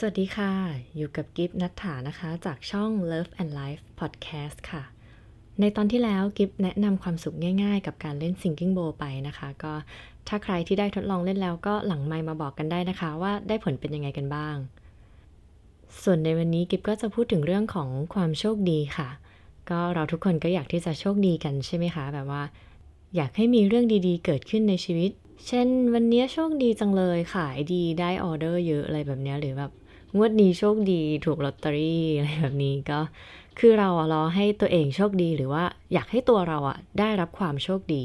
สวัสดีค่ะ อยู่กับกิฟนัทธานะคะ จากช่อง Love and Life Podcast ค่ะ ในตอนที่แล้วกิฟแนะนำความสุขง่ายๆ กับการเล่น Sinking Bowl ไปนะคะ ก็ถ้าใครที่ได้ทดลองเล่นแล้วก็หลังไมค์มาบอกกันได้นะคะ ว่าได้ผลเป็นยังไงกันบ้าง ส่วนในวันนี้กิฟก็จะพูดถึงเรื่องของความโชคดีค่ะ ก็เราทุกคนก็อยากที่จะโชคดีกันใช่ไหมคะ แบบว่า อยากให้มีเรื่องดีๆ เกิดขึ้นในชีวิตเช่นวันนี้โชคดีจังเลยขายดีได้ออเดอร์เยอะอะไรแบบนี้หรือแบบ งวดนี้โชคดีถูกลอตเตอรี่อะไรแบบนี้ก็คือเราอะรอให้ตัวเองโชคดีหรือว่าอยากให้ตัวเราอะได้รับความโชคดี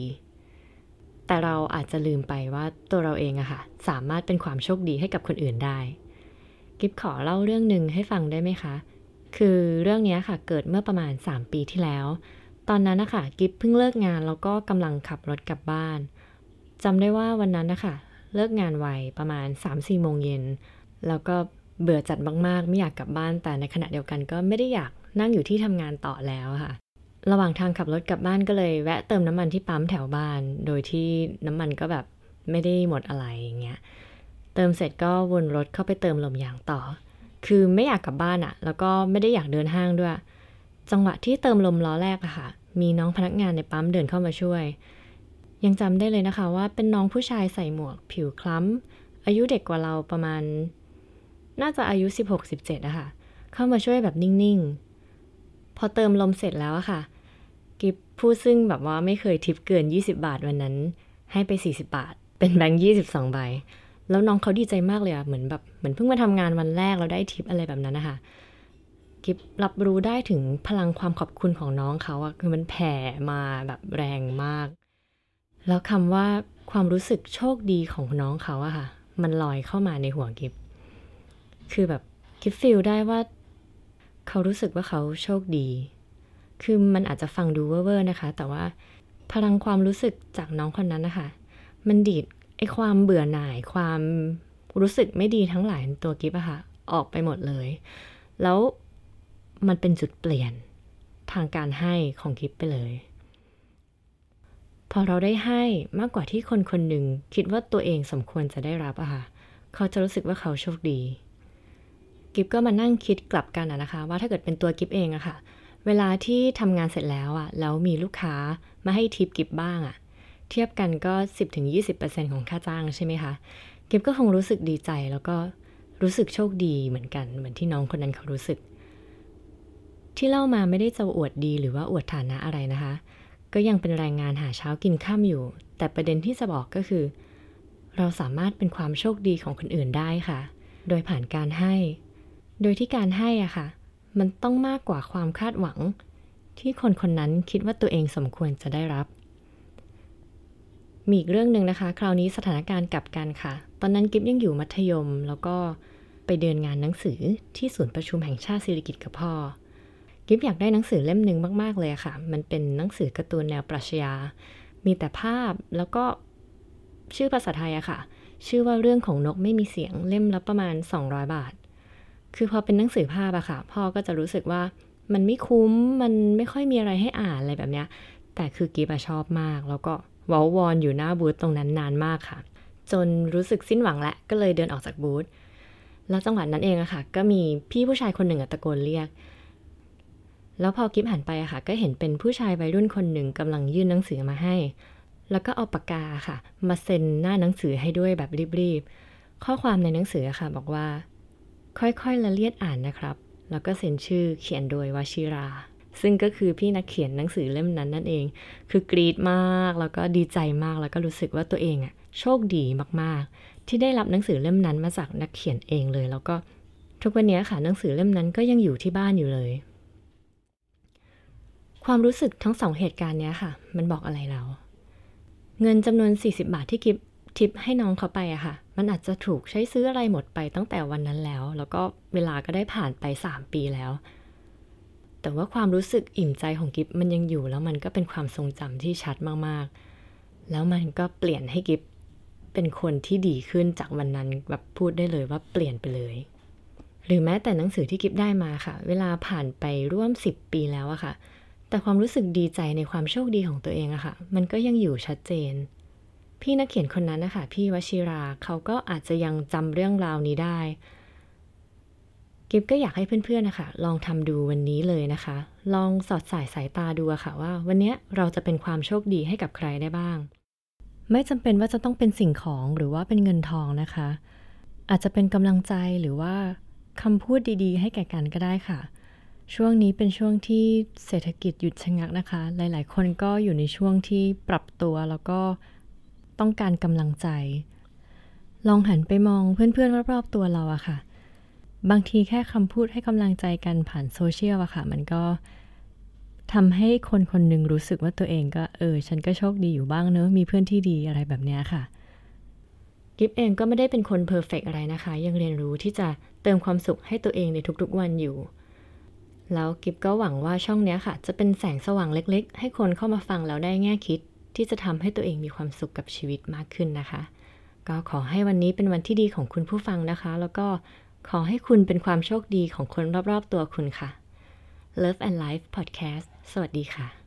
แต่เราอาจจะลืมไปว่าตัวเราเองอะค่ะ สามารถเป็นความโชคดีให้กับคนอื่นได้ กิฟขอเล่าเรื่องหนึ่งให้ฟังได้ไหมคะ คือเรื่องนี้ค่ะเกิดเมื่อประมาณ 3 ปีที่แล้ว ตอนนั้นนะคะกิฟเพิ่งเลิกงานแล้วก็กำลังขับรถกลับบ้านจำได้ว่าวันนั้นนะคะเลิกงานไวประมาณ3-4โมงเย็นแล้วก็ เบื่อจัดมากๆ ไม่อยากกลับบ้านแต่ในขณะเดียวกันก็ไม่ได้อยากนั่งอยู่ที่ทำงานต่อแล้วค่ะ ระหว่างทางขับรถกลับบ้านก็เลยแวะเติมน้ำมันที่ปั๊มแถวบ้าน โดยที่น้ำมันก็แบบไม่ได้หมดอะไรอย่างเงี้ย เติมเสร็จก็วนรถเข้าไปเติมลมยางต่อ คือไม่อยากกลับบ้านอะแล้วก็ไม่ได้อยากเดินห้างด้วย จังหวะที่เติมลมล้อแรกอะค่ะ มีน้องพนักงานในปั๊มเดินเข้ามาช่วย ยังจำได้เลยนะคะว่าเป็นน้องผู้ชายใส่หมวก ผิวคล้ำอายุเด็กกว่าเราประมาณ น่าจะอายุ 16-17อะค่ะ เข้ามาช่วยแบบนิ่ง ๆ พอเติมลมเสร็จแล้วอะค่ะ กิฟผู้ซึ่งแบบว่าไม่เคยทิปเกิน 20 บาทวันนั้น ให้ไป 40 บาท เป็นแบงค์22 ใบ แล้วน้องเขาดีใจมากเลยอะเหมือนแบบเหมือนเพิ่งมาทำงานวันแรกแล้วได้ทิปอะไรแบบนั้นนะคะกิฟรับรู้ได้ถึงพลังความขอบคุณของน้องเขาอะคือมันแผ่มาแบบแรงมาก แล้วคำว่าความรู้สึกโชคดีของน้องเขาอะค่ะ มันลอยเข้ามาในหัวกิฟ คือแบบคิดฟิลได้ว่า เขารู้สึกว่าเขาโชคดี คือมันอาจจะฟังดูเว่อร์นะคะ แต่ว่าพลังความรู้สึกจากน้องคนนั้นนะคะ มันดีดไอความเบื่อหน่ายความรู้สึกไม่ดีทั้งหลายตัวกิฟอะค่ะ ออกไปหมดเลย แล้วมันเป็นจุดเปลี่ยนทางการให้ของกิฟไปเลย พอเราได้ให้มากกว่าที่คนคนหนึ่งคิดว่าตัวเองสมควรจะได้รับอะค่ะ เขาจะรู้สึกว่าเขาโชคดี กิฟก็มานั่งคิดกลับกันนะคะ ว่าถ้าเกิดเป็นตัวกิฟเองอะคะ่ะ เวลาที่ทำงานเสร็จแล้วอะแล้วมีลูกค้ามาให้ทิปกิฟบ้างอะเทียบกันก็ 10-20%ของค่าจ้างใช่ไหมคะกิฟก็คงรู้สึกดีใจแล้วก็รู้สึกโชคดีเหมือนกันเหมือนที่น้องคนนั้นเขารู้สึก ที่เล่ามาไม่ได้จะอวดดีหรือว่าอวดฐานะอะไรนะคะ ก็ยังเป็นแรงงานหาเช้ากินข้ามอยู่ แต่ประเด็นที่จะบอกก็คือ เราสามารถเป็นความโชคดีของคนอื่นได้ค่ะ โดยผ่านการให้ โดยที่การให้อะค่ะ มันต้องมากกว่าความคาดหวัง ที่คนคนนั้นคิดว่าตัวเองสมควรจะได้รับ มีอีกเรื่องหนึ่งนะคะ คราวนี้สถานการณ์กลับกันค่ะ ตอนนั้นกิฟยังอยู่มัธยม แล้วก็ไปเดินงานหนังสือที่ศูนย์ประชุมแห่งชาติศิริกิตกับพ่อกิฟอยากได้หนังสือเล่มหนึ่งมากๆเลยค่ะ มันเป็นหนังสือการ์ตูนแนวปรัชญา มีแต่ภาพแล้วก็ชื่อภาษาไทยอะค่ะ ชื่อว่าเรื่องของนกไม่มีเสียงเล่มละประมาณ 200 บาท คือพอเป็นหนังสือภาพอะค่ะ พ่อก็จะรู้สึกว่ามันไม่คุ้มมันไม่ค่อยมีอะไรให้อ่านอะไรแบบเนี้ย แต่คือกีบชอบมาก แล้วก็วอลวอนอยู่หน้าบูธตรงนั้นนานมากค่ะ จนรู้สึกสิ้นหวังและก็เลยเดินออกจากบูธแล้วจังหวะนั้นเองอะค่ะ ก็มีพี่ผู้ชายคนหนึ่งตะโกนเรียก แล้วพอกิฟหันไปอะค่ะ ก็เห็นเป็นผู้ชายวัยรุ่นคนหนึ่งกำลังยื่นหนังสือมาให้ แล้วก็เอาปากกาค่ะ มาเซ็นหน้าหนังสือให้ด้วยแบบรีบๆข้อความในหนังสือค่ะ บอกว่า ค่อยๆละเลียดอ่านนะครับ แล้วก็เซ็นชื่อเขียนโดยวชิรา ซึ่งก็คือพี่นักเขียนหนังสือเล่มนั้นนั่นเอง คือกรีดมากแล้วก็ดีใจมากแล้วก็รู้สึกว่าตัวเองอะโชคดีมากๆ ที่ได้รับหนังสือเล่มนั้นมาจากนักเขียนเองเลย แล้วก็ทุกวันนี้ค่ะหนังสือเล่มนั้นก็ยังอยู่ที่บ้านอยู่เลย ความรู้สึกทั้งสองเหตุการณ์เนี้ยค่ะ มันบอกอะไรเรา เงินจำนวน 40 บาทที่กิฟทิปให้น้องเขาไปอะค่ะ มันอาจจะถูกใช้ซื้ออะไรหมดไปตั้งแต่วันนั้นแล้ว แล้วก็เวลาก็ได้ผ่านไปสามปีแล้ว แต่ว่าความรู้สึกอิ่มใจของกิฟมันยังอยู่ แล้วมันก็เป็นความทรงจำที่ชัดมากๆ แล้วมันก็เปลี่ยนให้กิฟเป็นคนที่ดีขึ้นจากวันนั้นแบบพูดได้เลยว่าเปลี่ยนไปเลย หรือแม้แต่หนังสือที่กิฟได้มาค่ะ เวลาผ่านไปร่วมสิบปีแล้วอะค่ะ แต่ความรู้สึกดีใจในความโชคดีของตัวเองอะค่ะ มันก็ยังอยู่ชัดเจน พี่นักเขียนคนนั้นนะคะพี่วชิราเขาก็อาจจะยังจำเรื่องราวนี้ได้ กิฟก็อยากให้เพื่อนๆนะคะลองทำดูวันนี้เลยนะคะ ลองสอดสายสายตาดูค่ะว่า วันนี้เราจะเป็นความโชคดีให้กับใครได้บ้าง ไม่จำเป็นว่าจะต้องเป็นสิ่งของหรือว่าเป็นเงินทองนะคะ อาจจะเป็นกำลังใจหรือว่าคำพูดดีๆ ให้แก่กันก็ได้ค่ะ ช่วงนี้เป็นช่วงที่เศรษฐกิจหยุดชะงักนะคะ หลายๆ คนก็อยู่ในช่วงที่ปรับตัวแล้วก็ ต้องการกำลังใจ ลองหันไปมองเพื่อนๆรอบๆตัวเราอะค่ะ บางทีแค่คำพูดให้กำลังใจกันผ่านโซเชียลอะค่ะ มันก็ทำให้คนคนหนึ่งรู้สึกว่าตัวเองก็เออ ฉันก็โชคดีอยู่บ้างเนอะมีเพื่อนที่ดีอะไรแบบเนี้ยค่ะ กิฟเองก็ไม่ได้เป็นคนเพอร์เฟกอะไรนะคะ ยังเรียนรู้ที่จะเติมความสุขให้ตัวเองในทุกๆวันอยู่ แล้วกิฟก็หวังว่าช่องนี้ค่ะ จะเป็นแสงสว่างเล็ก ๆ ให้คนเข้ามาฟังแล้วได้แง่คิด ที่จะทำให้ตัวเองมีความสุขกับชีวิตมากขึ้นนะคะ ก็ขอให้วันนี้เป็นวันที่ดีของคุณผู้ฟังนะคะ แล้วก็ขอให้คุณเป็นความโชคดีของคนรอบๆตัวคุณค่ะ Love and Life Podcast สวัสดีค่ะ